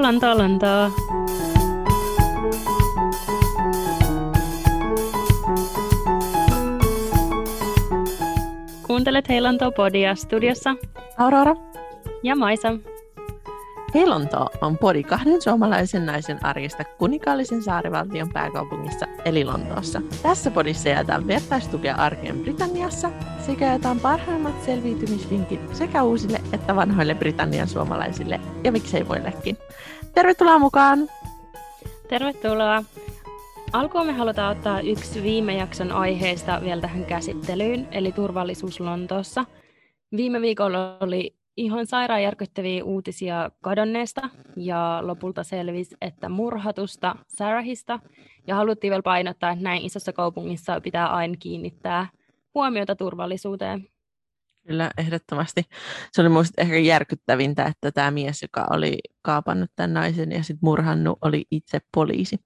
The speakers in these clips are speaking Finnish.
Lontoa, Lontoa, Lontoa. Kuuntelet Hei Lontoa-podia studiossa Aurora. ja Maisa. Helonto on podi kahden suomalaisen naisen arjesta kunikaallisen saarivaltion pääkaupungissa eli Lontoossa. Tässä podissa jaetaan vertaistukea arkeen Britanniassa sekä jaetaan parhaimmat selviytymisvinkit sekä uusille että vanhoille Britannian suomalaisille ja miksei voillekin. Tervetuloa mukaan! Tervetuloa. Alkuun me halutaan ottaa yksi viime jakson aiheesta vielä tähän käsittelyyn, eli turvallisuus Lontoossa. Viime viikolla oli ihan sairaan järkyttäviä uutisia kadonneesta ja lopulta selvisi, että murhatusta Sarahista. Ja haluttiin vielä painottaa, että näin isossa kaupungissa pitää aina kiinnittää huomiota turvallisuuteen. Kyllä, ehdottomasti. Se oli minusta ehkä järkyttävintä, että tämä mies, joka oli kaapannut tämän naisen ja sitten murhannut, oli itse poliisi.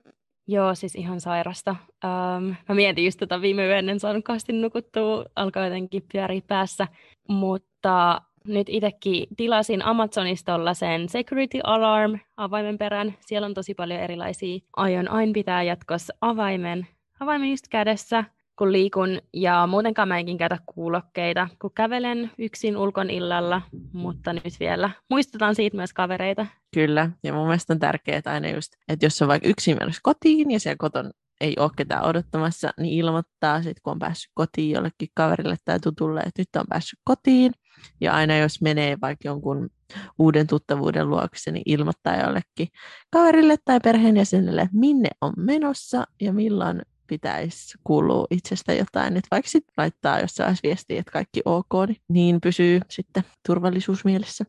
Joo, siis ihan sairasta. Ähm, mä mietin just tota viime yön, en saanut kasti nukuttua, alkoi jotenkin pyöriä päässä, mutta nyt itsekin tilasin Amazonista sen Security Alarm avaimen perään. Siellä on tosi paljon erilaisia. Aion aina pitää jatkossa avaimen, avaimen just kädessä, kun liikun. Ja muutenkaan mä enkin käytä kuulokkeita, kun kävelen yksin ulkon illalla. Mutta nyt vielä muistutan siitä myös kavereita. Kyllä, ja mun mielestä on tärkeää aina just, että jos on vaikka yksin menossa kotiin ja siellä koton ei ole ketään odottamassa, niin ilmoittaa sitten, kun on päässyt kotiin jollekin kaverille tai tutulle, että nyt on päässyt kotiin. Ja aina jos menee vaikka jonkun uuden tuttavuuden luokse, niin ilmoittaa jollekin kaverille tai perheenjäsenelle, minne on menossa ja milloin pitäisi kuulua itsestä jotain. Että vaikka sitten laittaa jossain viestiä, että kaikki ok, niin, niin pysyy sitten turvallisuus mielessä.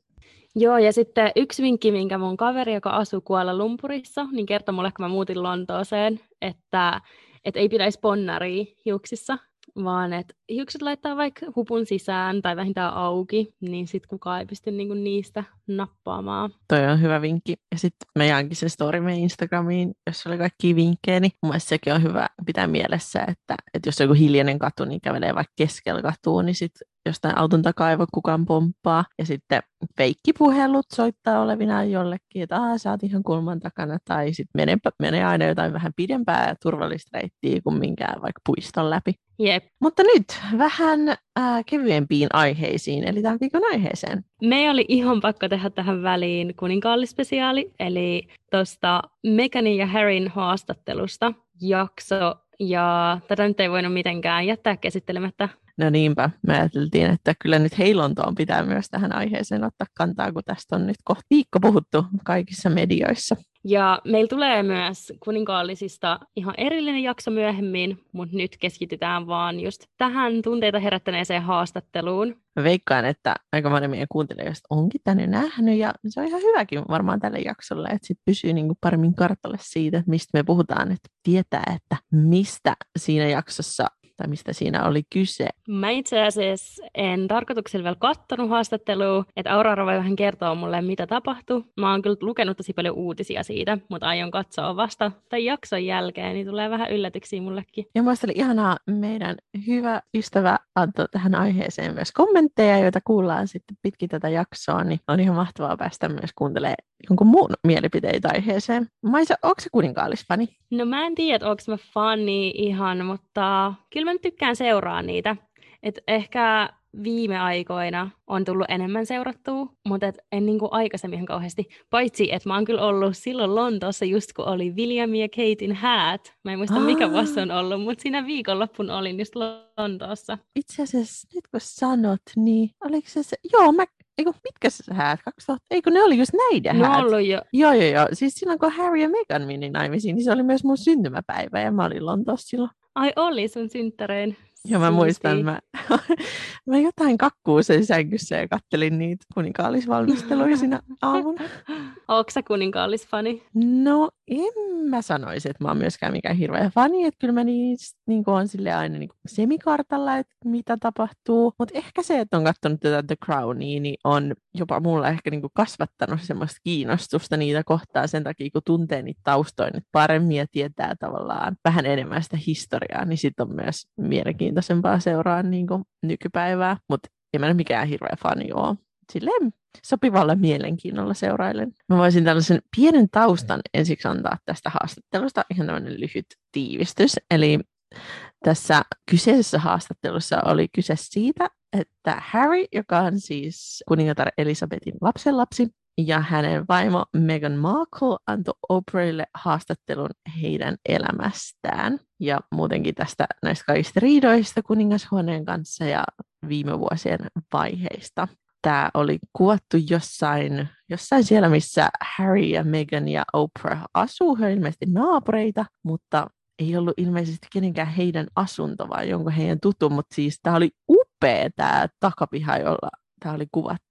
Joo, ja sitten yksi vinkki, minkä mun kaveri, joka asuu Kuala Lumpurissa, niin kertoi mulle, kun mä muutin Lontooseen, että, että ei pitäisi ponnaria hiuksissa, vaan että hiukset laittaa vaikka hupun sisään tai vähintään auki, niin sitten kukaan ei pysty niinku niistä nappaamaan. Toi on hyvä vinkki. Ja sitten me jaankin se story meidän Instagramiin, jos oli kaikki vinkkejä, niin mun mielestä sekin on hyvä pitää mielessä, että, että jos on joku hiljainen katu, niin kävelee vaikka keskellä katua, niin sitten jostain auton takaa ei voi kukaan pomppaa. Ja sitten feikkipuhelut soittaa olevinaan jollekin, että Aa, sä oot ihan kulman takana. Tai sitten menee, menee aina jotain vähän pidempää ja turvallista reittiä kuin minkään vaikka puiston läpi. Jep. Mutta nyt vähän äh, kevyempiin aiheisiin, eli tämän viikon aiheeseen. Me oli ihan pakko tehdä tähän väliin kuninkaallispesiaali, eli tuosta Meganin ja Harryn haastattelusta jakso, ja tätä nyt ei voinut mitenkään jättää käsittelemättä. No niinpä, me ajateltiin, että kyllä nyt heilontoon pitää myös tähän aiheeseen ottaa kantaa, kun tästä on nyt kohta viikko puhuttu kaikissa medioissa. Ja meillä tulee myös kuninkaallisista ihan erillinen jakso myöhemmin, mutta nyt keskitytään vaan just tähän tunteita herättäneeseen haastatteluun. Mä veikkaan, että aika moni meidän kuuntelijoista onkin tänne nähnyt ja se on ihan hyväkin varmaan tälle jaksolle, että sit pysyy niinku paremmin kartalle siitä, mistä me puhutaan, että tietää, että mistä siinä jaksossa tai mistä siinä oli kyse? Mä itse asiassa en tarkoituksella vielä kattonut haastattelua, että Aurora voi vähän kertoa mulle, mitä tapahtui. Mä oon kyllä lukenut tosi paljon uutisia siitä, mutta aion katsoa vasta tai jakson jälkeen, niin tulee vähän yllätyksiä mullekin. Ja mä oli ihanaa, meidän hyvä ystävä antoi tähän aiheeseen myös kommentteja, joita kuullaan sitten pitkin tätä jaksoa, niin on ihan mahtavaa päästä myös kuuntelemaan jonkun muun mielipiteitä aiheeseen. Maisa, onko se kuninkaallisfani? No mä en tiedä, onko mä fani ihan, mutta kyllä mä nyt tykkään seuraa niitä. Et ehkä viime aikoina on tullut enemmän seurattua, mutta et en niinku aikaisemmin kauheasti. Paitsi, että mä oon kyllä ollut silloin Lontoossa just kun oli William ja Katein häät. Mä en muista mikä vuosi on ollut, mutta siinä viikonloppun olin just Lontoossa. Itse asiassa nyt kun sanot, niin oliko se se, joo mä Eiku, mitkä häät? 2000? Eikö ne oli just näiden No häät? ollut jo. Joo, joo, joo. Siis silloin kun Harry ja Meghan meni naimisiin, niin se oli myös mun syntymäpäivä ja mä olin Lontoossa silloin. Ai oli sun synttärein. Ja mä muistan, mä, mä jotain kakkuu sen sängyssä ja kattelin niitä kuninkaallisvalmisteluja siinä aamuna. Ootko sä kuninkaallisfani? No en mä sanoisi, että mä oon myöskään mikään hirveä fani, että kyllä mä niistä niin on sille aina niin semikartalla, että mitä tapahtuu. Mutta ehkä se, että on katsonut tätä The Crownia, niin on jopa mulla ehkä niin kasvattanut semmoista kiinnostusta niitä kohtaa sen takia, kun tuntee niitä taustoja nyt paremmin ja tietää tavallaan vähän enemmän sitä historiaa, niin sitten on myös mielenkiintoisempaa seuraa niin nykypäivää. Mutta en mä nyt mikään hirveä fani ole. silleen sopivalla mielenkiinnolla seurailen. Mä voisin tällaisen pienen taustan ensiksi antaa tästä haastattelusta, ihan tämmöinen lyhyt tiivistys. Eli tässä kyseisessä haastattelussa oli kyse siitä, että Harry, joka on siis kuningatar Elisabetin lapsenlapsi, ja hänen vaimo Meghan Markle antoi Oprahille haastattelun heidän elämästään ja muutenkin tästä näistä kaikista riidoista kuningashuoneen kanssa ja viime vuosien vaiheista. Tämä oli kuvattu jossain, jossain siellä, missä Harry ja Meghan ja Oprah asuu. He ilmeisesti naapureita, mutta ei ollut ilmeisesti kenenkään heidän asunto, vaan jonkun heidän tuttu, mutta siis tämä oli upea tämä takapiha, jolla tämä oli kuvattu.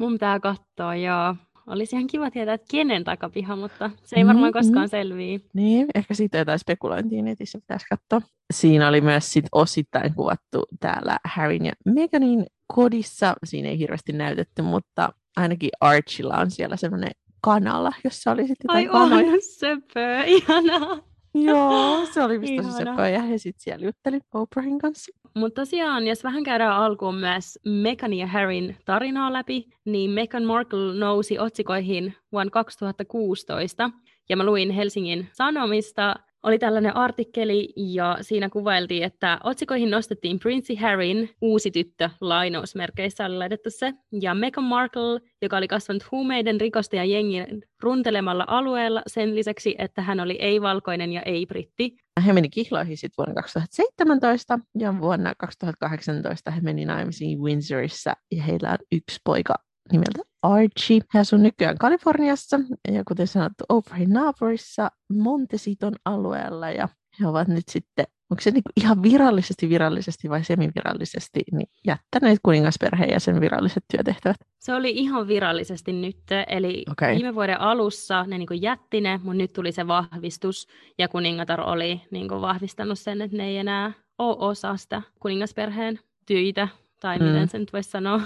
Mun pitää katsoa, joo. Olisi ihan kiva tietää, että kenen takapiha, mutta se ei varmaan mm-hmm. koskaan selviä. Niin, ehkä siitä jotain spekulointia netissä pitäisi katsoa. Siinä oli myös sit osittain kuvattu täällä Harryn ja Meghanin kodissa. Siinä ei hirveästi näytetty, mutta ainakin Archilla on siellä semmoinen kanala, jossa oli sitten Ai kanoja. Ai söpö, ihanaa. Joo, se oli tosi söpöä ja he sitten siellä jutteli Oprahin kanssa. Mutta tosiaan, jos vähän käydään alkuun myös Meghan ja Harryn tarinaa läpi, niin Meghan Markle nousi otsikoihin vuonna 2016. Ja mä luin Helsingin Sanomista oli tällainen artikkeli ja siinä kuvailtiin, että otsikoihin nostettiin Prince Harryn uusi tyttö, lainausmerkeissä oli laitettu se, ja Meghan Markle, joka oli kasvanut huumeiden rikosta ja jengin runtelemalla alueella sen lisäksi, että hän oli ei-valkoinen ja ei-britti. He meni kihloihin sitten vuonna 2017 ja vuonna 2018 he meni naimisiin Windsorissa ja heillä on yksi poika nimeltä Archie. Asuu nykyään Kaliforniassa ja kuten sanottu Oprahin naapurissa Montesiton alueella ja he ovat nyt sitten, onko se niinku ihan virallisesti virallisesti vai semivirallisesti, niin jättäneet kuningasperheen ja sen viralliset työtehtävät? Se oli ihan virallisesti nyt, eli okay. viime vuoden alussa ne niinku jätti ne, mutta nyt tuli se vahvistus ja kuningatar oli niinku vahvistanut sen, että ne ei enää ole osa sitä kuningasperheen tyitä, tai mm. miten se nyt voisi sanoa.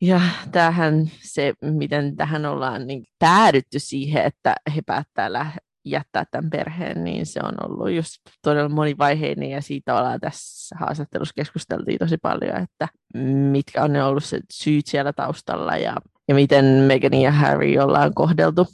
Ja tämähän se, miten tähän ollaan niin päädytty siihen, että he päättää lä- jättää tämän perheen, niin se on ollut just todella monivaiheinen ja siitä ollaan tässä haastattelussa keskusteltiin tosi paljon, että mitkä on ne ollut se syyt siellä taustalla ja, ja miten Meghan ja Harry ollaan kohdeltu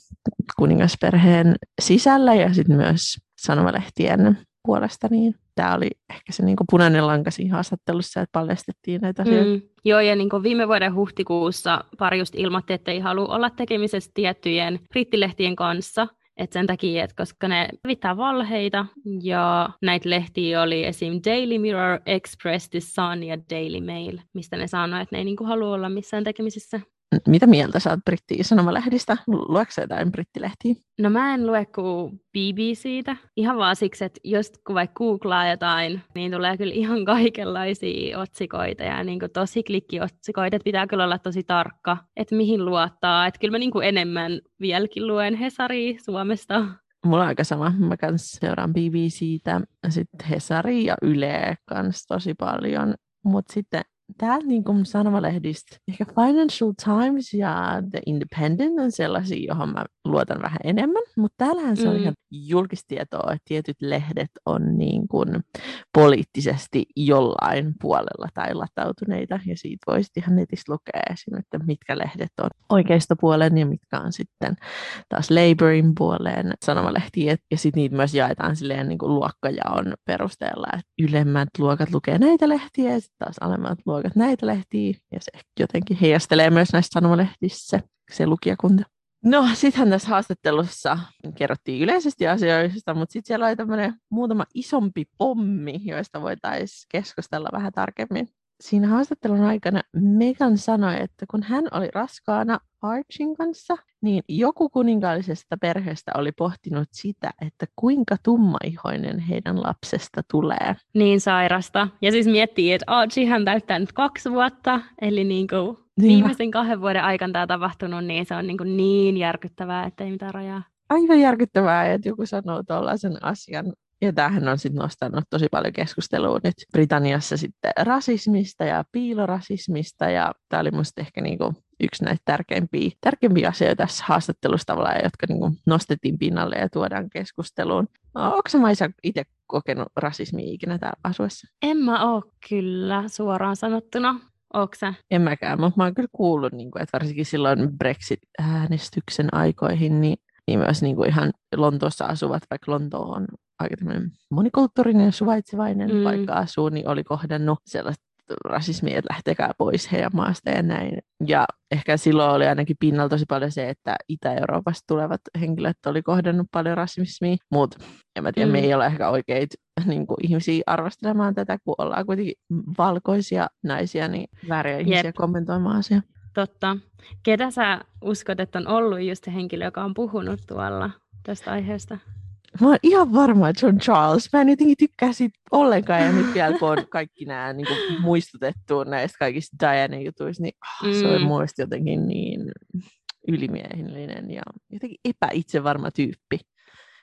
kuningasperheen sisällä ja sitten myös sanomalehtien puolesta, niin tämä oli ehkä se niin punainen lanka siinä haastattelussa, että paljastettiin näitä asioita. Mm, joo, ja niin viime vuoden huhtikuussa pari just ilmoitti, että ei halua olla tekemisessä tiettyjen brittilehtien kanssa, et sen takia, että koska ne levittää valheita, ja näitä lehtiä oli esim. Daily Mirror, Express, The Sun ja Daily Mail, mistä ne sanoi, että ne ei niin halua olla missään tekemisissä mitä mieltä sä oot britti-sanomalehdistä? Luetko jotain brittilehtiä? No mä en lue kuin BBCtä. Ihan vaan siksi, että just kun vaikka googlaa jotain, niin tulee kyllä ihan kaikenlaisia otsikoita ja niin kuin tosi klikkiotsikoita. Että pitää kyllä olla tosi tarkka, että mihin luottaa. Että kyllä mä niin kuin enemmän vieläkin luen Hesari Suomesta. Mulla on aika sama. Mä kans seuraan BBCtä, sitten Hesari ja Yle kans tosi paljon. Mutta sitten täältä niin kuin sanomalehdistä, ehkä Financial Times ja The Independent on sellaisia, johon mä luotan vähän enemmän, mutta täällähän se on mm. ihan julkistietoa, että tietyt lehdet on niin kuin poliittisesti jollain puolella tai latautuneita, ja siitä voisi ihan netistä lukea esim. että mitkä lehdet on oikeistopuolen ja mitkä on sitten taas Labourin puoleen sanomalehtiä, ja sitten niitä myös jaetaan silleen niin kuin luokkajaon perusteella, että ylemmät luokat lukee näitä lehtiä, ja sitten taas alemmat luokat näitä lehtiä, ja se jotenkin heijastelee myös näissä sanomalehdissä se lukijakunta. No, sittenhän tässä haastattelussa kerrottiin yleisesti asioista, mutta sitten siellä oli tämmöinen muutama isompi pommi, joista voitaisiin keskustella vähän tarkemmin. Siinä haastattelun aikana Megan sanoi, että kun hän oli raskaana Archin kanssa, niin joku kuninkaallisesta perheestä oli pohtinut sitä, että kuinka tummaihoinen heidän lapsesta tulee. Niin sairasta. Ja siis miettii, että Archie hän täyttää nyt kaksi vuotta, eli niin kuin niin viimeisen kahden vuoden aikana tämä tapahtunut, niin se on niin, kuin niin järkyttävää, että ei mitään rajaa. Aivan järkyttävää, että joku sanoo tuollaisen asian. Ja tämähän on sitten nostanut tosi paljon keskustelua nyt Britanniassa sitten rasismista ja piilorasismista. Ja tämä oli musta ehkä niinku yksi näitä tärkeimpiä, tärkeimpiä asioita tässä haastattelussa tavallaan, jotka niinku nostettiin pinnalle ja tuodaan keskusteluun. Onko Maisa itse kokenut rasismia ikinä täällä asuessa? En mä ole kyllä suoraan sanottuna Onko sä? En mäkään, mutta mä oon kyllä kuullut, niin kuin, että varsinkin silloin Brexit-äänestyksen aikoihin, niin, niin myös niin kuin ihan Lontoossa asuvat, vaikka Lonto on aika monikulttuurinen ja suvaitsevainen mm. paikka asuu, niin oli kohdannut sellaista rasismia, että lähtekää pois heidän maasta ja näin. Ja ehkä silloin oli ainakin pinnalla tosi paljon se, että Itä-Euroopasta tulevat henkilöt oli kohdannut paljon rasismia, mutta en mä tiedä, mm. me ei ole ehkä oikeita niin kuin, ihmisiä arvostelemaan tätä, kun ollaan kuitenkin valkoisia naisia, niin vääriä ihmisiä Jep. kommentoimaan asiaa. Totta. Ketä sä uskot, että on ollut just se henkilö, joka on puhunut tuolla tästä aiheesta? Mä oon ihan varma, että se on Charles. Mä en jotenkin tykkää siitä ollenkaan. Ja nyt vielä kun on kaikki nämä niin kuin muistutettu näistä kaikista Diana-jutuista, niin oh, mm. se on mun jotenkin niin ylimiehellinen ja jotenkin epäitsevarma tyyppi.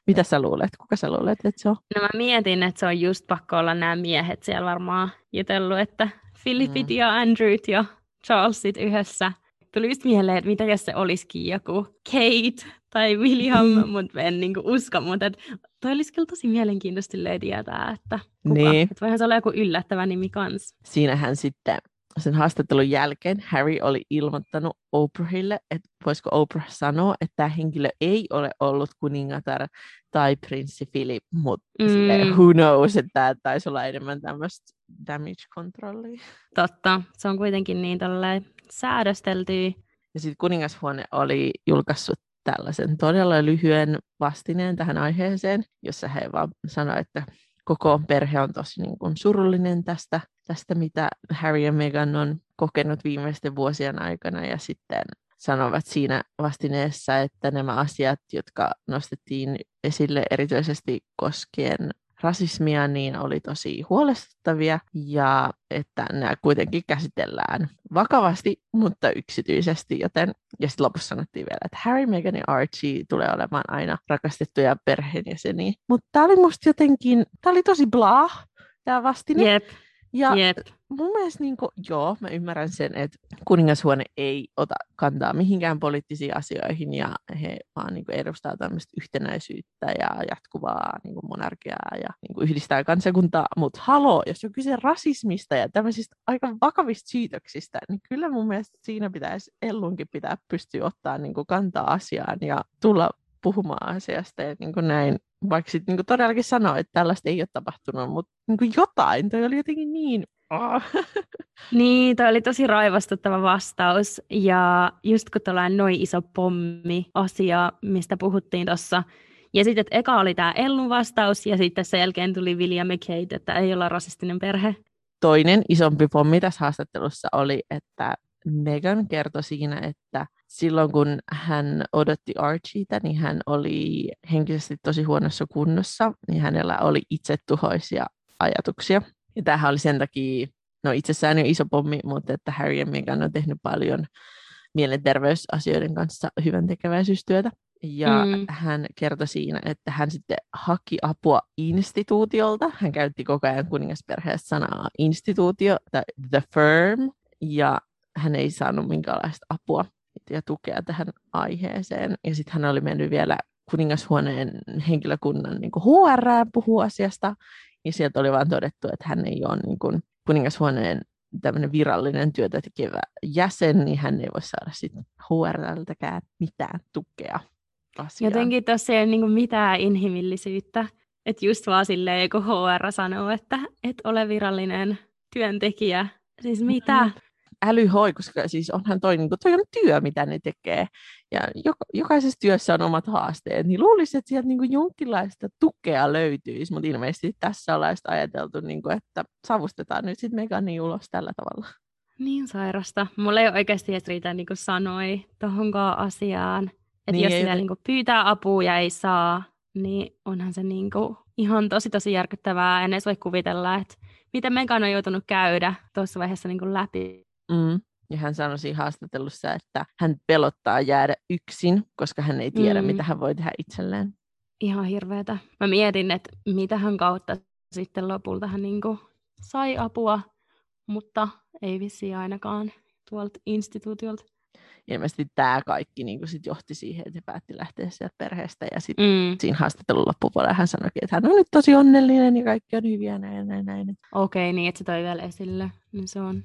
Mitä sä luulet? Kuka sä luulet, että se on? No mä mietin, että se on just pakko olla nämä miehet siellä varmaan jutellut, että Philipit mm. ja Andrewt ja Charlesit yhdessä. Tuli just mieleen, että mitä jos se olisikin joku Kate tai William, mm. mutta en niinku usko, mutta et, toi olisi kyllä tosi mielenkiintoista tietää, että kuka. Niin. Et voihan se olla joku yllättävä nimi kans. Siinähän sitten sen haastattelun jälkeen Harry oli ilmoittanut Oprahille, että voisiko Oprah sanoa, että tämä henkilö ei ole ollut kuningatar tai prinssi Philip, mutta mm. who knows, että tämä taisi olla enemmän tämmöistä damage controllia. Totta, se on kuitenkin niin säädösteltyä. Ja sitten kuningashuone oli julkaissut tällaisen todella lyhyen vastineen tähän aiheeseen, jossa he vaan sanoivat, että koko perhe on tosi niin kuin surullinen tästä, tästä, mitä Harry ja Meghan on kokenut viimeisten vuosien aikana ja sitten sanovat siinä vastineessa, että nämä asiat, jotka nostettiin esille erityisesti koskien rasismia, niin oli tosi huolestuttavia ja että nämä kuitenkin käsitellään vakavasti, mutta yksityisesti, joten ja sitten lopussa sanottiin vielä, että Harry, Meghan ja Archie tulee olemaan aina rakastettuja perheenjäseniä. Mutta tämä oli musta jotenkin, tämä oli tosi blah, tämä vastine. Yep. Ja yep. mun mielestä, niin kuin, joo, mä ymmärrän sen, että kuningashuone ei ota kantaa mihinkään poliittisiin asioihin ja he vaan niin kuin, edustaa tämmöistä yhtenäisyyttä ja jatkuvaa niin kuin, monarkiaa ja niin kuin, yhdistää kansakuntaa. Mutta haloo, jos on kyse rasismista ja tämmöisistä aika vakavista syytöksistä, niin kyllä mun mielestä siinä pitäisi Ellunkin pitää pystyä ottaa niin kuin, kantaa asiaan ja tulla puhumaan asiasta ja niin kuin näin vaikka sitten niin todellakin sanoo, että tällaista ei ole tapahtunut, mutta niin jotain, toi oli jotenkin niin... Oh. Niin, toi oli tosi raivastuttava vastaus. Ja just kun tällainen noin iso pommi asia, mistä puhuttiin tuossa, ja sitten, että eka oli tämä Ellun vastaus, ja sitten sen jälkeen tuli William McKay, että ei olla rasistinen perhe. Toinen isompi pommi tässä haastattelussa oli, että Megan kertoi siinä, että silloin kun hän odotti Archieta, niin hän oli henkisesti tosi huonossa kunnossa, niin hänellä oli itsetuhoisia ajatuksia. Ja tämähän oli sen takia, no itsessään jo iso pommi, mutta että Harry ja Meghan on tehnyt paljon mielenterveysasioiden kanssa hyvän tekeväisyystyötä. Ja mm. hän kertoi siinä, että hän sitten haki apua instituutiolta. Hän käytti koko ajan kuningasperheessä sanaa instituutio, the, the firm, ja hän ei saanut minkäänlaista apua ja tukea tähän aiheeseen. Ja sitten hän oli mennyt vielä kuningashuoneen henkilökunnan niin HR puhua asiasta, ja sieltä oli vain todettu, että hän ei ole niin kuin, kuningashuoneen tämmöinen virallinen työtä tekevä jäsen, niin hän ei voi saada sitten HRltäkään mitään tukea asiaan. Jotenkin tuossa ei ole niin mitään inhimillisyyttä, että just vaan silleen, kun HR sanoo, että et ole virallinen työntekijä, siis mitä? Mm älyhoi, koska siis onhan toi, niin kuin, toi on työ, mitä ne tekee. Ja joka, jokaisessa työssä on omat haasteet, niin luulisin, että sieltä niin kuin jonkinlaista tukea löytyisi, mutta ilmeisesti tässä ollaan ajateltu, niin kuin, että savustetaan nyt sitten Megani ulos tällä tavalla. Niin sairasta. Mulla ei oikeasti edes riitä niin kuin sanoi tuohonkaan asiaan. Että niin jos sitä niin kuin pyytää apua ja ei saa, niin onhan se niin kuin ihan tosi tosi järkyttävää. En edes voi kuvitella, että miten Megan on joutunut käydä tuossa vaiheessa niin kuin läpi Mm. Ja hän sanoi siinä haastattelussa, että hän pelottaa jäädä yksin, koska hän ei tiedä, mm. mitä hän voi tehdä itselleen. Ihan hirveätä. Mä mietin, että mitä hän kautta sitten lopulta hän niin sai apua, mutta ei vissi ainakaan tuolta instituutiolta. Ilmeisesti tämä kaikki niin sit johti siihen, että päätti lähteä sieltä perheestä. Ja sitten mm. siinä haastattelun loppupuolella hän sanoi, että hän on nyt tosi onnellinen ja kaikki on hyviä näin näin näin. Okei, okay, niin että se toi vielä esille. Niin se on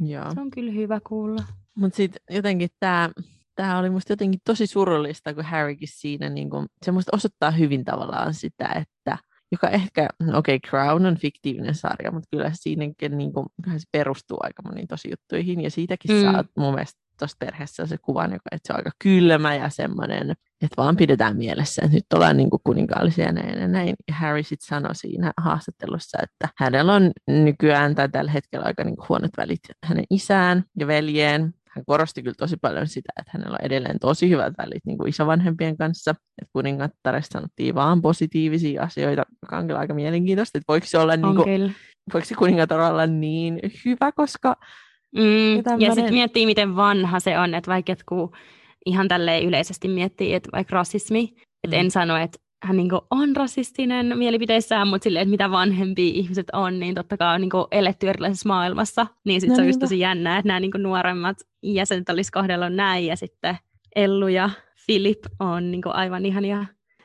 Joo. Se on kyllä hyvä kuulla. Mutta sitten jotenkin tämä tämä oli musta jotenkin tosi surullista, kun Harrykin siinä niin kun, se musta osoittaa hyvin tavallaan sitä, että joka ehkä, no okei, okay, Crown on fiktiivinen sarja, mutta kyllä siinäkin niin kuin, se perustuu aika moniin tosi juttuihin, ja siitäkin mm. saat mun mielestä tuossa perheessä se kuvan, joka, että se on aika kylmä ja semmoinen, että vaan pidetään mielessä, että nyt ollaan niin kuin kuninkaallisia ja näin ja näin. Ja Harry sitten sanoi siinä haastattelussa, että hänellä on nykyään tai tällä hetkellä aika niin kuin huonot välit hänen isään ja veljeen, hän korosti kyllä tosi paljon sitä, että hänellä on edelleen tosi hyvät välit niin kuin isovanhempien kanssa. Että kuningattaresta sanottiin vaan positiivisia asioita, joka on kyllä aika mielenkiintoista, että voiko se olla niin kuin, voiko se kuningatar olla niin hyvä, koska Mm, ja, sitten miettii, miten vanha se on, että vaikka kun ihan tälleen yleisesti miettii, että vaikka rasismi, että mm. en sano, että hän niin on rasistinen mielipiteissään, mutta silleen, että mitä vanhempi ihmiset on, niin totta kai on niin eletty erilaisessa maailmassa, niin sitten no, se on just tosi jännää, että nämä niin nuoremmat jäsenet olisi kohdellut näin, ja sitten Ellu ja Philip on niin aivan ihania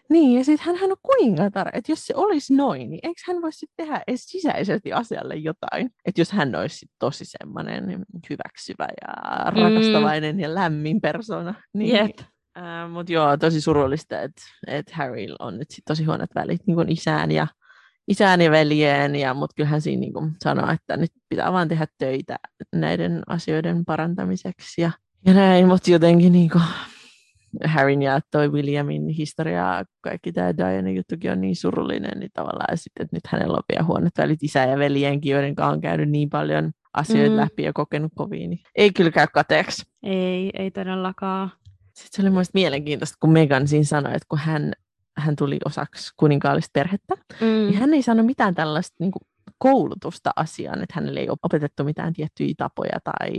niin, ja sitten hän on kuningatar, että jos se olisi noin, niin eikö hän voisi tehdä edes sisäisesti asialle jotain? Että jos hän olisi tosi semmoinen hyväksyvä ja rakastavainen mm. ja lämmin persona. Niin, Jep. Äh, Mutta joo, tosi surullista, että et Harry on nyt sit tosi huonot välit niin isään ja isään ja veljeen, ja, mutta kyllähän siinä niin kuin sanoo, että nyt pitää vaan tehdä töitä näiden asioiden parantamiseksi ja, ja näin, mutta jotenkin niin kuin, Harryn ja toi Williamin historia, kaikki tämä Diana juttukin on niin surullinen, niin tavallaan ja sitten, että nyt hänellä on vielä huonot välit isä ja veljenkin, joiden kanssa on käynyt niin paljon asioita mm. läpi ja kokenut kovin, niin ei kyllä käy kateeksi. Ei, ei todellakaan. Sitten se oli mielestäni mielenkiintoista, kun Megan siinä sanoi, että kun hän, hän tuli osaksi kuninkaallista perhettä, mm. niin hän ei sano mitään tällaista niin kuin, koulutusta asiaan, että hänelle ei ole opetettu mitään tiettyjä tapoja tai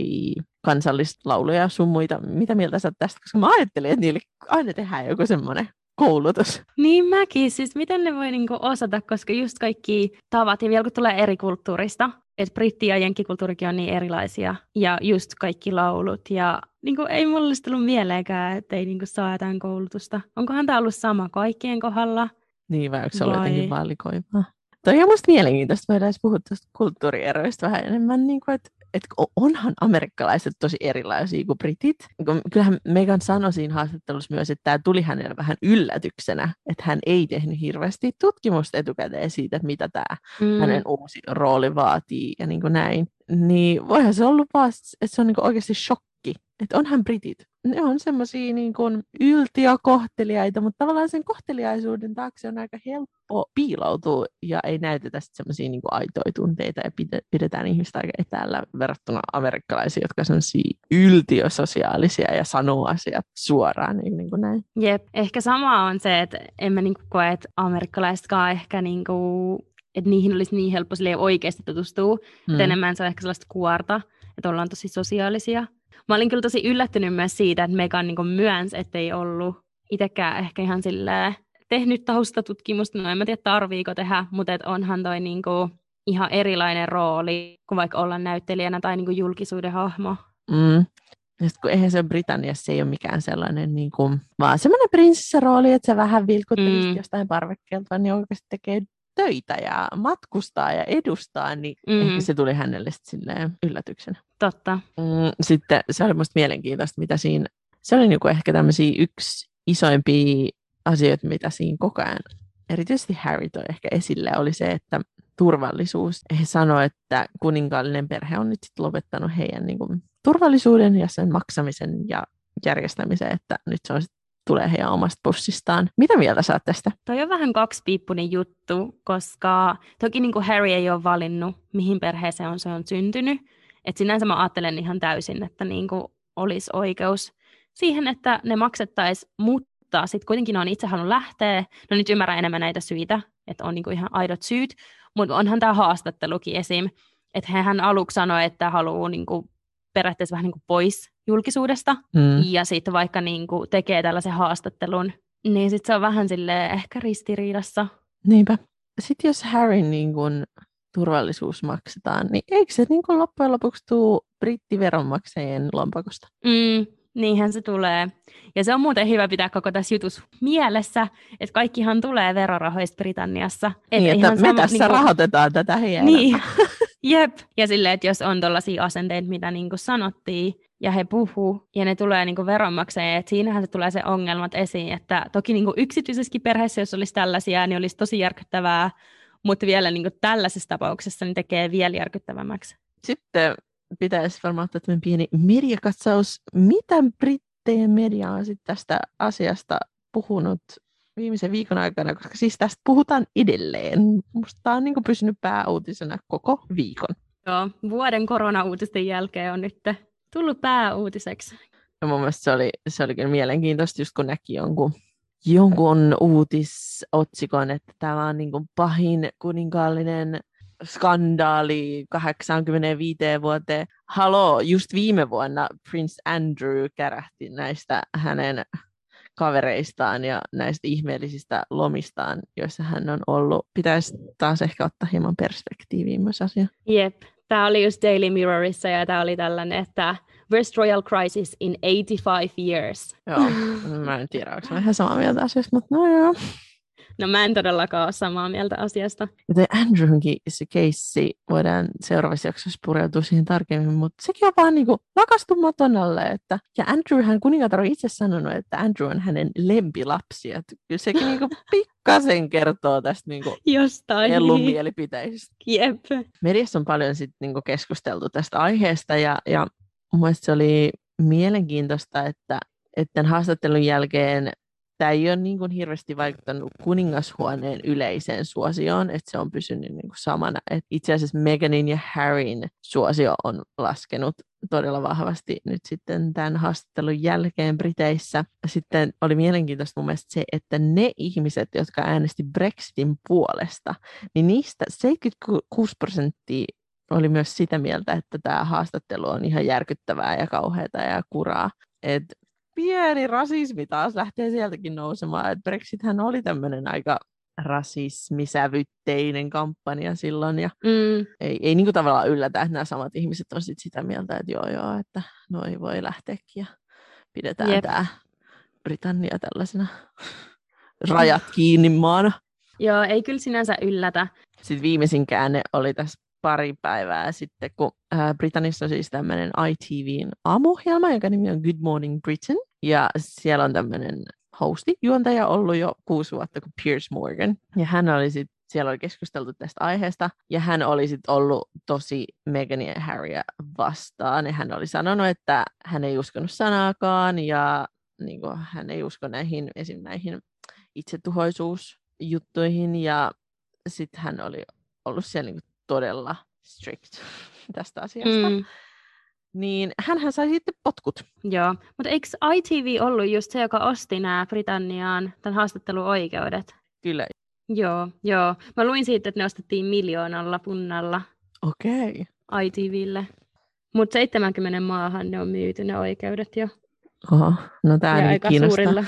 kansallislauluja sun muita. Mitä mieltä sä tästä? Koska mä ajattelin, että niille aina tehdään joku semmoinen koulutus. Niin mäkin, siis miten ne voi niinku osata, koska just kaikki tavat, ja vielä kun tulee eri kulttuurista, että britti- ja jenkkikulttuurikin on niin erilaisia, ja just kaikki laulut, ja niinku, ei mulle olisi tullut mieleenkään, että ei niinku saa jotain koulutusta. Onkohan tämä ollut sama kaikkien kohdalla? Niin, vai onko se ollut jotenkin valikoimaa? Toi on musta mielenkiintoista, voidaan puhua tuosta kulttuurieroista vähän enemmän, niin kuin, että että onhan amerikkalaiset tosi erilaisia kuin britit. Kyllähän Megan sanoi siinä haastattelussa myös, että tämä tuli hänelle vähän yllätyksenä, että hän ei tehnyt hirveästi tutkimusta etukäteen siitä, että mitä tämä mm. hänen uusi rooli vaatii ja niin kuin näin. Niin voihan se ollut vaan, että se on niin oikeasti shokki, että onhan britit ne on semmoisia niin kuin yltiökohteliaita, mutta tavallaan sen kohteliaisuuden taakse on aika helppo piiloutua ja ei näytetä semmoisia niin aitoja tunteita ja pidetään ihmistä aika etäällä verrattuna amerikkalaisiin, jotka on semmoisia yltiösosiaalisia ja sanoo asiat suoraan. Niin, niin kuin näin. Jep, ehkä sama on se, että emme niin kuin koe, että amerikkalaisetkaan ehkä niin kuin että niihin olisi niin helppo oikeasti tutustua. Mm. enemmän se on ehkä sellaista kuorta, että ollaan tosi sosiaalisia. Mä olin kyllä tosi yllättynyt myös siitä, että Megan niin myönsi, ettei ollut itsekään ehkä ihan silleen tehnyt taustatutkimusta, no en mä tiedä tarviiko tehdä, mutta et onhan toi niin kuin ihan erilainen rooli kuin vaikka olla näyttelijänä tai niin kuin julkisuuden hahmo. Mm. Ja kun eihän se Britanniassa se ei ole mikään sellainen, niin kuin, vaan semmoinen prinsessarooli, että se vähän vilkuttelisit mm. jostain parvekkeelta, niin oikeasti tekee töitä ja matkustaa ja edustaa, niin mm. ehkä se tuli hänelle silleen yllätyksenä. Totta. Mm, sitten se oli musta mielenkiintoista, mitä siinä, se oli niinku ehkä tämmöisiä yksi isoimpia asioita, mitä siinä koko ajan, erityisesti Harry toi ehkä esille, oli se, että turvallisuus. He sanoivat, että kuninkaallinen perhe on nyt sit lopettanut heidän niin kuin, turvallisuuden ja sen maksamisen ja järjestämisen, että nyt se on sit tulee heidän omasta pussistaan. Mitä mieltä saat tästä? Toi on vähän kaksipiippunen juttu, koska toki niin kuin Harry ei ole valinnut, mihin perheeseen on se on syntynyt. Et sinänsä mä ajattelen ihan täysin, että niin kuin olisi oikeus siihen, että ne maksettaisiin, mutta sitten kuitenkin on itse halunnut lähteä. No nyt ymmärrän enemmän näitä syitä, että on niin kuin ihan aidot syyt, mutta onhan tämä haastattelukin esim. Että hän aluksi sanoi, että haluaa niin kuin periaatteessa vähän niin kuin pois julkisuudesta mm. ja sitten vaikka niin kuin tekee tällaisen haastattelun, niin sitten se on vähän sille ehkä ristiriidassa. Niinpä. Sitten jos Harryn niin kuin turvallisuus maksetaan, niin eikö se niin kuin loppujen lopuksi tule brittiveronmaksajien lompakosta? Mm, niinhän se tulee. Ja se on muuten hyvä pitää koko tässä jutus mielessä, että kaikkihan tulee verorahoista Britanniassa. Et niin, että me sama, tässä niin kuin... rahoitetaan tätä heidän Niin, Jep. Ja silleen, että jos on tällaisia asenteita, mitä niin kuin sanottiin, ja he puhuu, ja ne tulee niin veronmaksajia, että siinähän se tulee se ongelmat esiin, että toki niin yksityisessäkin perheessä, jos olisi tällaisia, niin olisi tosi järkyttävää, mutta vielä niin tällaisessa tapauksessa niin tekee vielä järkyttävämmäksi. Sitten pitäisi varmaan ottaa tämmöinen pieni mediakatsaus. Mitä Brittejen media on sitten tästä asiasta puhunut viimeisen viikon aikana, koska siis tästä puhutaan edelleen. Musta tämä on niin pysynyt pääuutisena koko viikon. Joo, vuoden koronauutisten jälkeen on nyt tullut pääuutiseksi. No mun mielestä se oli, se oli kyllä mielenkiintoista, just kun näki jonkun, jonkun uutisotsikon, että tämä on niin kuin pahin kuninkaallinen skandaali 85 vuoteen. Halo, just viime vuonna Prince Andrew kärähti näistä hänen kavereistaan ja näistä ihmeellisistä lomistaan, joissa hän on ollut. Pitäisi taas ehkä ottaa hieman perspektiiviin myös asia. Jep, tämä oli just Daily Mirrorissa ja tämä oli tällainen, että Worst Royal Crisis in 85 years. Joo, mä en tiedä, onko mä ihan samaa mieltä asiasta, mutta no joo. No mä en todellakaan ole samaa mieltä asiasta. Joten Andrewinkin se keissi voidaan seuraavassa jaksossa pureutua siihen tarkemmin, mutta sekin on vaan niinku lakastumaton alle. Että, ja Andrewhän kuningatar on itse sanonut, että Andrew on hänen lempilapsi. Että kyllä sekin niinku pikkasen kertoo tästä niinku Jostain. Mielipiteistä. Jep. Mediassa on paljon sit niinku keskusteltu tästä aiheesta ja, ja mun se oli mielenkiintoista, että, että tämän haastattelun jälkeen tämä ei ole niin kuin hirveästi vaikuttanut kuningashuoneen yleiseen suosioon, että se on pysynyt niin kuin samana. Et itse asiassa Meganin ja Harryn suosio on laskenut todella vahvasti nyt sitten tämän haastattelun jälkeen Briteissä. Sitten oli mielenkiintoista mun mielestä se, että ne ihmiset, jotka äänesti Brexitin puolesta, niin niistä 76 prosenttia oli myös sitä mieltä, että tämä haastattelu on ihan järkyttävää ja kauheata ja kuraa. Et pieni rasismi taas lähtee sieltäkin nousemaan. Et Brexithän oli tämmöinen aika rasismisävytteinen kampanja silloin, ja mm. ei, ei niin tavallaan yllätä, että nämä samat ihmiset on sit sitä mieltä, että joo joo, että no ei voi lähteäkin, ja pidetään Jep. tämä Britannia tällaisena rajat kiinni maana. Joo, ei kyllä sinänsä yllätä. Sitten viimeisin käänne oli tässä pari päivää sitten, kun äh, Britannissa on siis tämmöinen ITVn aamuohjelma, joka nimi on Good Morning Britain. Ja siellä on tämmöinen hosti, juontaja ollut jo kuusi vuotta kuin Piers Morgan. Ja hän oli sitten siellä oli keskusteltu tästä aiheesta, ja hän oli sitten ollut tosi Meghan ja Harryä vastaan, ja hän oli sanonut, että hän ei uskonut sanaakaan, ja niin kuin, hän ei usko näihin, esim. näihin itsetuhoisuusjuttuihin, ja sitten hän oli ollut siellä niin kuin, todella strict tästä asiasta. Mm. Niin hänhän sai sitten potkut. Joo, mutta eikö ITV ollut just se, joka osti nämä Britanniaan tämän haastatteluoikeudet? Kyllä. Joo, joo. Mä luin siitä, että ne ostettiin miljoonalla punnalla. Okei. Okay. ITVlle. Mutta 70 maahan ne on myyty ne oikeudet jo. Oho, no tää ja aika kiinnostaa. suurilla.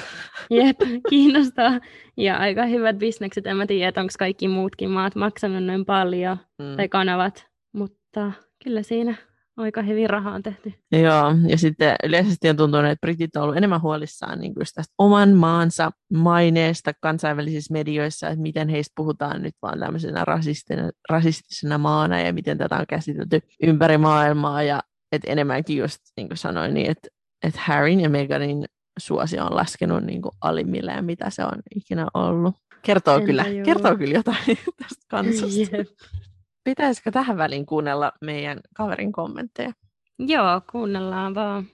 Jep, kiinnostaa. Ja aika hyvät bisnekset. En mä tiedä, onko kaikki muutkin maat maksanut noin paljon, mm. tai kanavat. Mutta kyllä siinä aika hyvin rahaa on tehty. Joo, ja sitten yleisesti on tuntunut, että britit on ollut enemmän huolissaan niin tästä oman maansa maineesta kansainvälisissä medioissa, että miten heistä puhutaan nyt vaan tämmöisenä rasistisena, rasistisena maana ja miten tätä on käsitelty ympäri maailmaa ja että enemmänkin just niin kuin sanoin, niin että että Harryn ja Meghanin suosio on laskenut niin kuin alimmilleen, mitä se on ikinä ollut. Kertoo, Entä kyllä, kertoo kyllä jotain tästä kansasta. Yep. Pitäisikö tähän väliin kuunnella meidän kaverin kommentteja? Joo, kuunnellaan vaan.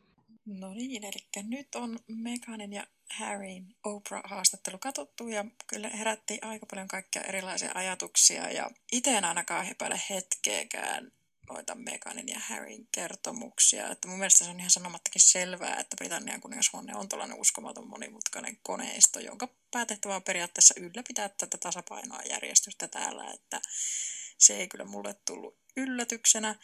No niin, eli nyt on Meganin ja Harryn Oprah-haastattelu katsottu ja kyllä herätti aika paljon kaikkia erilaisia ajatuksia ja itse en ainakaan epäile hetkeäkään noita Meganin ja Harryn kertomuksia. Että mun mielestä se on ihan sanomattakin selvää, että Britannian kuningashuone on tällainen uskomaton monimutkainen koneisto, jonka päätehtävä on periaatteessa ylläpitää tätä tasapainoa järjestystä täällä, että se ei kyllä mulle tullut yllätyksenä.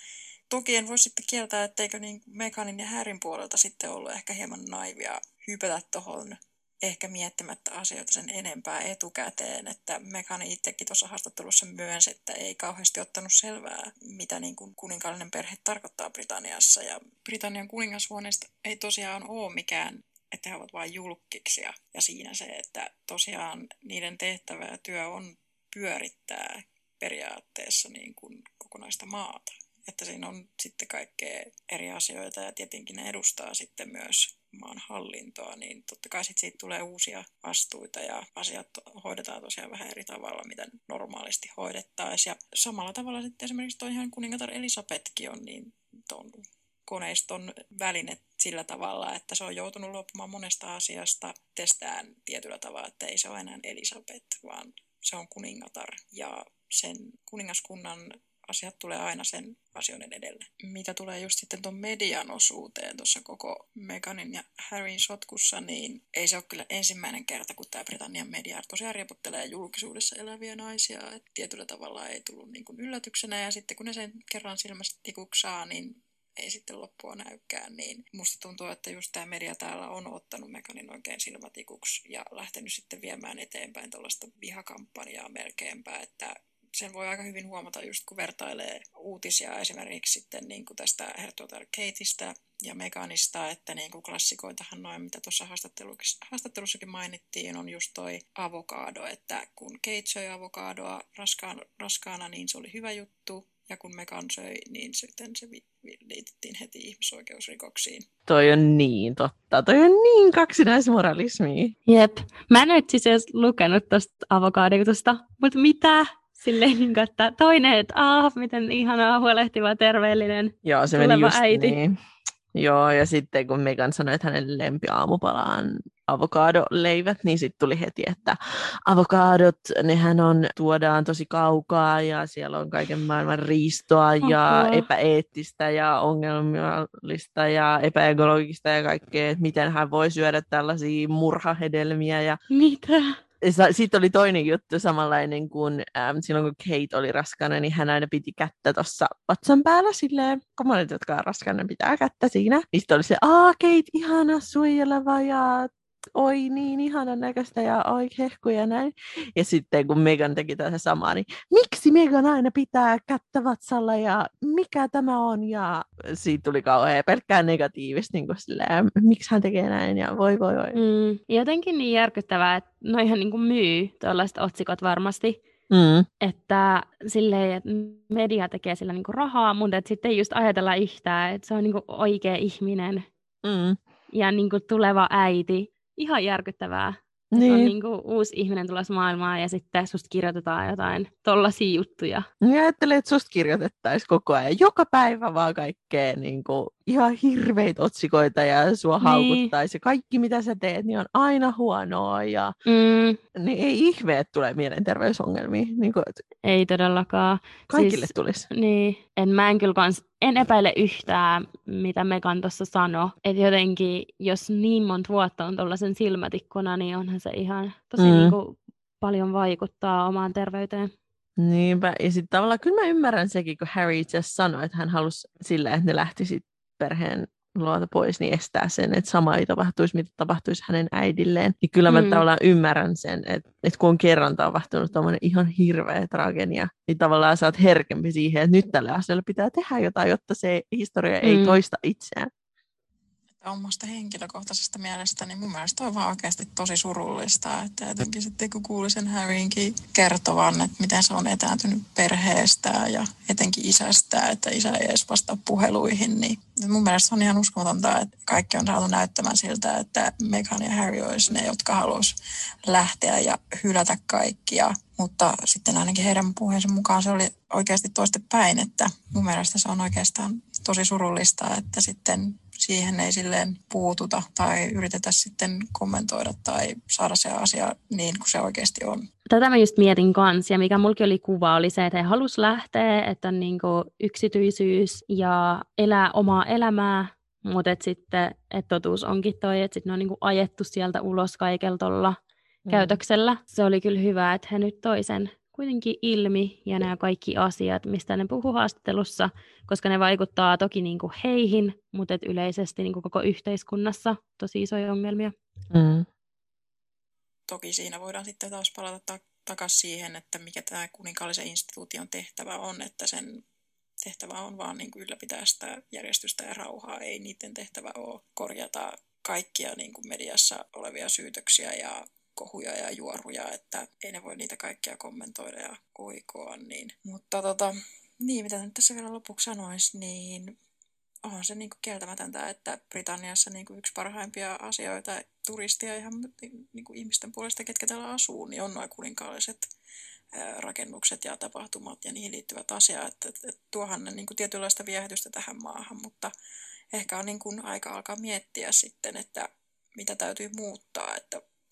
Toki en voi sitten kieltää, etteikö niin Meganin ja Harryn puolelta sitten ollut ehkä hieman naivia hypätä tuohon ehkä miettimättä asioita sen enempää etukäteen, että Megani itsekin tuossa haastattelussa myönsi, että ei kauheasti ottanut selvää, mitä niin kuin kuninkaallinen perhe tarkoittaa Britanniassa. Ja Britannian kuningashuoneesta ei tosiaan ole mikään, että he ovat vain julkkiksia. Ja siinä se, että tosiaan niiden tehtävä ja työ on pyörittää periaatteessa niin kuin kokonaista maata. Että siinä on sitten kaikkea eri asioita ja tietenkin ne edustaa sitten myös maan hallintoa, niin totta kai sit siitä tulee uusia vastuita ja asiat hoidetaan tosiaan vähän eri tavalla, mitä normaalisti hoidettaisiin. Ja samalla tavalla sitten esimerkiksi toi ihan kuningatar Elisabetkin on niin ton koneiston väline sillä tavalla, että se on joutunut luopumaan monesta asiasta testään tietyllä tavalla, että ei se ole enää Elisabeth, vaan se on kuningatar. Ja sen kuningaskunnan asiat tulee aina sen asioiden edelle. Mitä tulee just sitten tuon median osuuteen tuossa koko Meganin ja Harryn sotkussa, niin ei se ole kyllä ensimmäinen kerta, kun tämä Britannian media tosiaan rieputtelee julkisuudessa eläviä naisia. Et tietyllä tavalla ei tullut niin kuin yllätyksenä ja sitten kun ne sen kerran silmästä tikuksaa, niin ei sitten loppua näykään, niin musta tuntuu, että just tämä media täällä on ottanut Meganin oikein silmätikuksi ja lähtenyt sitten viemään eteenpäin tuollaista vihakampanjaa melkeinpä, että sen voi aika hyvin huomata just kun vertailee uutisia esimerkiksi sitten niin kuin tästä hertogar Kateista ja Meganista, että niin kuin klassikoitahan noin, mitä tuossa haastattelussakin mainittiin, on just toi avokaado, että kun Kate söi avokadoa raskaan, raskaana, niin se oli hyvä juttu, ja kun Megan söi, niin sitten se vi- vi- liitettiin heti ihmisoikeusrikoksiin. Toi on niin totta. Toi on niin kaksinaismoralismia. Jep. Mä en nyt siis edes lukenut tuosta avokaaditusta, mutta mitä? Silleen, niin kuin, että toinen, että ah, miten ihanaa, huolehtiva, terveellinen Joo, se meni just äiti. niin. Joo, ja sitten kun Megan sanoi, että hänen lempiaamupala on avokadoleivät, niin sitten tuli heti, että avokadot, nehän on, tuodaan tosi kaukaa ja siellä on kaiken maailman riistoa ja okay. epäeettistä ja ongelmallista ja epäekologista ja kaikkea, että miten hän voi syödä tällaisia murhahedelmiä. Ja... Mitä? Sitten oli toinen juttu samanlainen kuin ähm, silloin, kun Kate oli raskana, niin hän aina piti kättä tuossa vatsan päällä silleen, kun monet, jotka on raskana, pitää kättä siinä. Niin sitten oli se, aa Kate, ihana suojeleva ja oi niin ihanan näköistä ja oi hehkuja ja näin. Ja sitten kun Megan teki tätä samaa, niin miksi Megan aina pitää kättä vatsalla ja mikä tämä on? Ja siitä tuli kauhean pelkkää negatiivista, niin kuin silleen, miksi hän tekee näin ja voi voi voi. Mm, jotenkin niin järkyttävää, että no ihan niin kuin myy tuollaiset otsikot varmasti. Mm. Että silleen, että media tekee sillä niinku rahaa, mutta et sitten ei just ajatella yhtään, että se on niinku oikea ihminen mm. ja niinku tuleva äiti ihan järkyttävää. Niin. On niin kuin uusi ihminen tulossa maailmaan ja sitten susta kirjoitetaan jotain tollaisia juttuja. Ja ajattelee, että susta kirjoitettaisiin koko ajan. Joka päivä vaan kaikkea niin kuin, ihan hirveitä otsikoita ja sua niin. haukuttaisi. Kaikki mitä sä teet, niin on aina huonoa. Ja, mm. niin ei ihme, että tulee mielenterveysongelmia. Niin kuin, ei todellakaan. Kaikille siis, tulisi. Niin, en mä en kyllä kans, en epäile yhtään, mitä Megan tuossa sanoi. Että jotenkin, jos niin monta vuotta on tuollaisen silmätikkuna, niin onhan se ihan tosi mm. niin kuin, paljon vaikuttaa omaan terveyteen. Niinpä, ja sitten tavallaan kyllä mä ymmärrän sekin, kun Harry itse sanoi, että hän halusi sillä, että ne lähti perheen luota pois, niin estää sen, että sama ei tapahtuisi, mitä tapahtuisi hänen äidilleen. Niin kyllä mä mm. tavallaan ymmärrän sen, että, että kun on kerran tapahtunut tämmöinen ihan hirveä tragenia, niin tavallaan sä oot herkempi siihen, että nyt tälle asialle pitää tehdä jotain, jotta se historia mm. ei toista itseään omasta henkilökohtaisesta mielestä, niin mun mielestä on vaan oikeasti tosi surullista. Että jotenkin sitten kun kuuli sen Harrynkin kertovan, että miten se on etääntynyt perheestä ja etenkin isästä, että isä ei edes vastaa puheluihin, niin mun mielestä on ihan uskomatonta, että kaikki on saatu näyttämään siltä, että Meghan ja Harry olisi ne, jotka haluaisi lähteä ja hylätä kaikkia. Mutta sitten ainakin heidän puheensa mukaan se oli oikeasti toistepäin, että mun mielestä se on oikeastaan tosi surullista, että sitten siihen ei silleen puututa tai yritetä sitten kommentoida tai saada se asia niin kuin se oikeasti on. Tätä mä just mietin kanssa, ja mikä mulki oli kuva, oli se, että he halus lähteä, että on niin kuin yksityisyys ja elää omaa elämää, mutta et sitten et totuus onkin toi, että sitten ne on niin kuin ajettu sieltä ulos kaikella tuolla mm. käytöksellä. Se oli kyllä hyvä, että he nyt toisen kuitenkin ilmi ja nämä kaikki asiat, mistä ne puhuu haastattelussa, koska ne vaikuttaa toki niin kuin heihin, mutta et yleisesti niin kuin koko yhteiskunnassa tosi isoja ongelmia. Mm. Toki siinä voidaan sitten taas palata ta- takaisin siihen, että mikä tämä kuninkaallisen instituution tehtävä on, että sen tehtävä on vaan niin kuin ylläpitää sitä järjestystä ja rauhaa. Ei niiden tehtävä ole korjata kaikkia niin kuin mediassa olevia syytöksiä ja kohuja ja juoruja, että ei ne voi niitä kaikkia kommentoida ja oikoa. Niin. Mutta tota, Niin, mitä nyt tässä vielä lopuksi sanoisi, niin onhan se niin kieltämätöntä, että Britanniassa niin kuin yksi parhaimpia asioita turistia ihan niin kuin ihmisten puolesta, ketkä täällä asuu, niin on noin kuninkaalliset rakennukset ja tapahtumat ja niihin liittyvät asiat. Että, että, että tuohan niin kuin tietynlaista viehätystä tähän maahan, mutta ehkä on niin kuin aika alkaa miettiä sitten, että mitä täytyy muuttaa,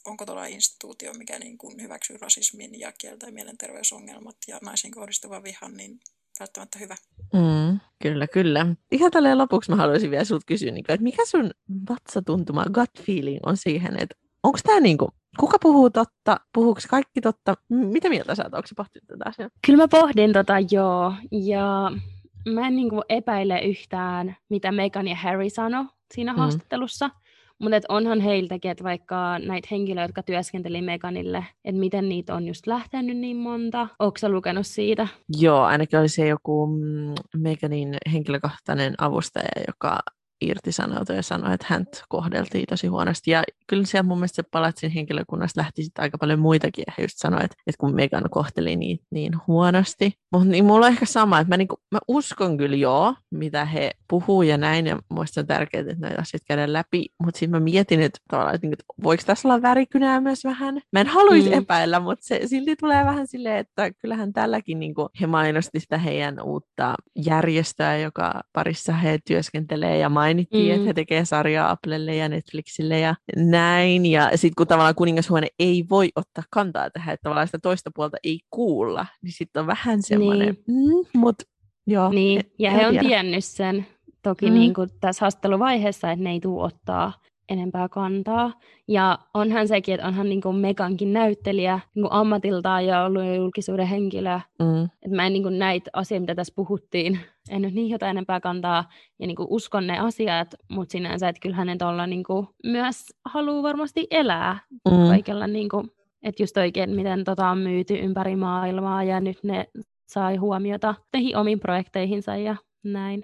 onko tuolla instituutio, mikä niin kuin hyväksyy rasismin ja kieltää mielenterveysongelmat ja naisiin kohdistuvan vihan, niin välttämättä hyvä. Mm, kyllä, kyllä. Ihan tälleen lopuksi mä haluaisin vielä sut kysyä, niin että mikä sun vatsatuntuma, gut feeling on siihen, että onko tämä niin kuin, kuka puhuu totta, puhuuko kaikki totta, mitä mieltä sä oot, onko pohtinut tätä asiaa? Kyllä mä pohdin tota joo, ja mä en niin kuin epäile yhtään, mitä Megan ja Harry sanoi siinä mm. haastattelussa, mutta onhan heiltäkin, että vaikka näitä henkilöitä, jotka työskenteli Meganille, että miten niitä on just lähtenyt niin monta. Oletko lukenut siitä? Joo, ainakin oli se joku mm, Meganin henkilökohtainen avustaja, joka irtisanoutui ja sanoi, että hän kohdeltiin tosi huonosti. Ja kyllä siellä mun mielestä se palatsin henkilökunnasta lähti sitten aika paljon muitakin, ja he just sanoivat, että, että kun Megan kohteli niitä niin huonosti. Mutta niin mulla on ehkä sama, että mä, niinku, mä uskon kyllä joo, mitä he puhuu ja näin, ja muista on tärkeää, että näitä asioita käydään läpi, mutta sitten mä mietin, että, tavallaan, että, että voiko tässä olla värikynää myös vähän. Mä en haluaisi mm. epäillä, mutta se silti tulee vähän silleen, että kyllähän tälläkin niin kuin, he mainosti sitä heidän uutta järjestöä, joka parissa he työskentelee ja mainittiin, mm. että he tekevät sarjaa Applelle ja Netflixille ja näin. Ja sitten kun tavallaan kuningashuone ei voi ottaa kantaa tähän, että tavallaan sitä toista puolta ei kuulla, niin sitten on vähän semmoinen, niin. mm, mutta joo. Niin, ja he on tiennyt sen toki mm. niin kuin tässä haastatteluvaiheessa, että ne ei tule ottaa enempää kantaa. Ja onhan sekin, että onhan niin kuin Megankin näyttelijä niin kuin ammatiltaan ja ollut jo julkisuuden henkilö. Mm. Että mä en niin kuin näitä asioita, mitä tässä puhuttiin, en nyt niin jotain enempää kantaa ja niin kuin uskon ne asiat, mutta sinänsä, että kyllähän ne tuolla niin kuin myös haluaa varmasti elää mm. kaikella niin kuin, että just oikein, miten tota on myyty ympäri maailmaa ja nyt ne sai huomiota teihin omiin projekteihinsa ja näin.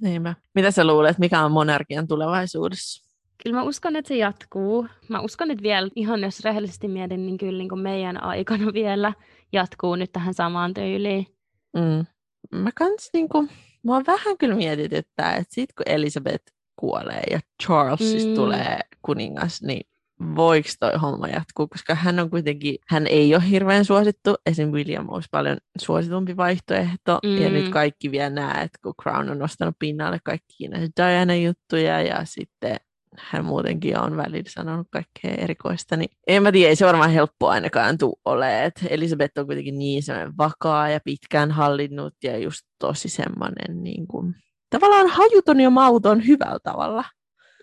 Niinpä. Mitä sä luulet, mikä on monarkian tulevaisuudessa? Kyllä mä uskon, että se jatkuu. Mä uskon, että vielä ihan jos rehellisesti mietin, niin kyllä niin kuin meidän aikana vielä jatkuu nyt tähän samaan tyyliin. Mm. Mä kans niin kuin, mua vähän kyllä mietityttää, että sit kun Elisabeth kuolee ja Charles siis mm. tulee kuningas, niin voiko toi homma jatkuu, koska hän on kuitenkin, hän ei ole hirveän suosittu, esim. William olisi paljon suositumpi vaihtoehto, mm. ja nyt kaikki vielä näet, kun Crown on nostanut pinnalle kaikki näitä Diana-juttuja, ja sitten hän muutenkin on välillä sanonut kaikkea erikoista, niin en mä tiedä, ei se varmaan helppo ainakaan tule olemaan. Elisabeth on kuitenkin niin semmoinen vakaa ja pitkään hallinnut ja just tosi semmoinen niin kuin, tavallaan hajuton ja mauton hyvällä tavalla.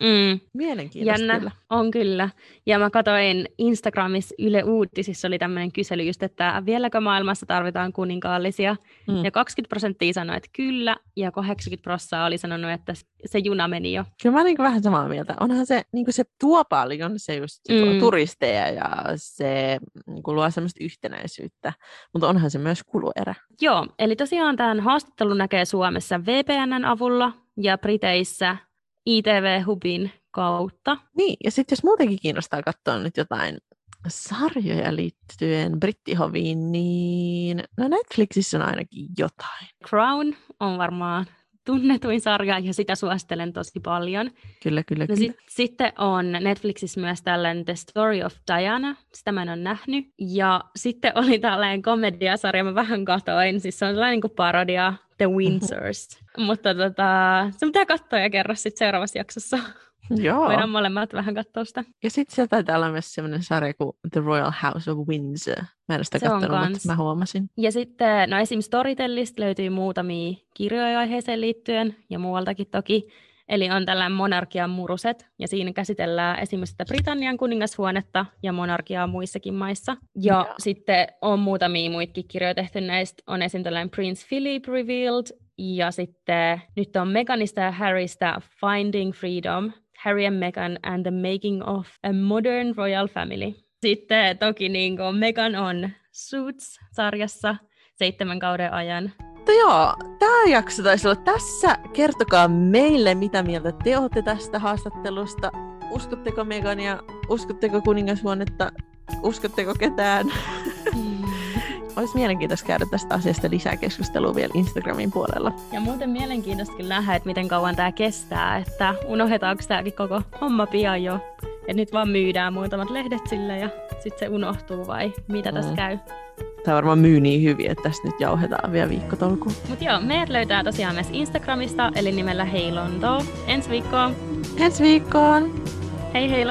Mm. Mielenkiintoista Jännä, kyllä. on kyllä. Ja mä katsoin Instagramissa Yle Uutisissa oli tämmöinen kysely just, että vieläkö maailmassa tarvitaan kuninkaallisia. Mm. Ja 20 prosenttia sanoi, että kyllä, ja 80 prosenttia oli sanonut, että se juna meni jo. Kyllä mä olen niin vähän samaa mieltä. Onhan se, niin se tuo paljon, se just se mm. turisteja ja se niin luo semmoista yhtenäisyyttä, mutta onhan se myös kuluerä. Joo, eli tosiaan tämän haastattelun näkee Suomessa VPNn avulla ja Briteissä ITV-hubin kautta. Niin, ja sitten jos muutenkin kiinnostaa katsoa nyt jotain sarjoja liittyen brittihoviin, niin no Netflixissä on ainakin jotain. Crown on varmaan tunnetuin sarja ja sitä suosittelen tosi paljon. Kyllä, kyllä, no kyllä. Sit, sitten on Netflixissä myös tällainen The Story of Diana, sitä mä en ole nähnyt. Ja sitten oli tällainen komediasarja, mä vähän katoin, siis se on sellainen kuin parodia The Windsors. Mm-hmm. Mutta tota, se pitää katsoa ja kerro sitten seuraavassa jaksossa. Joo. Voidaan molemmat vähän katsoa sitä. Ja sitten sieltä taitaa olla myös sellainen sarja kuin The Royal House of Windsor. Mä en sitä katsonut, mutta mä huomasin. Ja sitten, no esim. Storytellista löytyy muutamia kirjoja aiheeseen liittyen ja muualtakin toki. Eli on tällainen monarkian muruset, ja siinä käsitellään esimerkiksi sitä Britannian kuningashuonetta ja monarkiaa muissakin maissa. Ja yeah. sitten on muutamia muitakin kirjoja tehty näistä. On esim. tällainen Prince Philip Revealed, ja sitten nyt on Meganista ja Harrystä Finding Freedom, Harry and Meghan and the Making of a Modern Royal Family. Sitten toki niin kuin Meghan on Suits-sarjassa seitsemän kauden ajan. Mutta joo, tämä jakso taisi olla tässä. Kertokaa meille, mitä mieltä te olette tästä haastattelusta. Uskotteko Megania? Uskotteko kuningashuonetta? Uskotteko ketään? Mm. olisi mielenkiintoista käydä tästä asiasta lisää keskustelua vielä Instagramin puolella. Ja muuten mielenkiintoista nähdä, että miten kauan tämä kestää, että unohdetaanko tämäkin koko homma pian jo. Että nyt vaan myydään muutamat lehdet sille ja sitten se unohtuu vai mitä tässä mm. käy. Tämä varmaan myy niin hyvin, että tästä nyt jauhetaan vielä viikkotolkuun. Mutta joo, meidät löytää tosiaan myös Instagramista, eli nimellä Hei Lonto. Ensi viikkoon! Ensi viikkoon! Hei hei!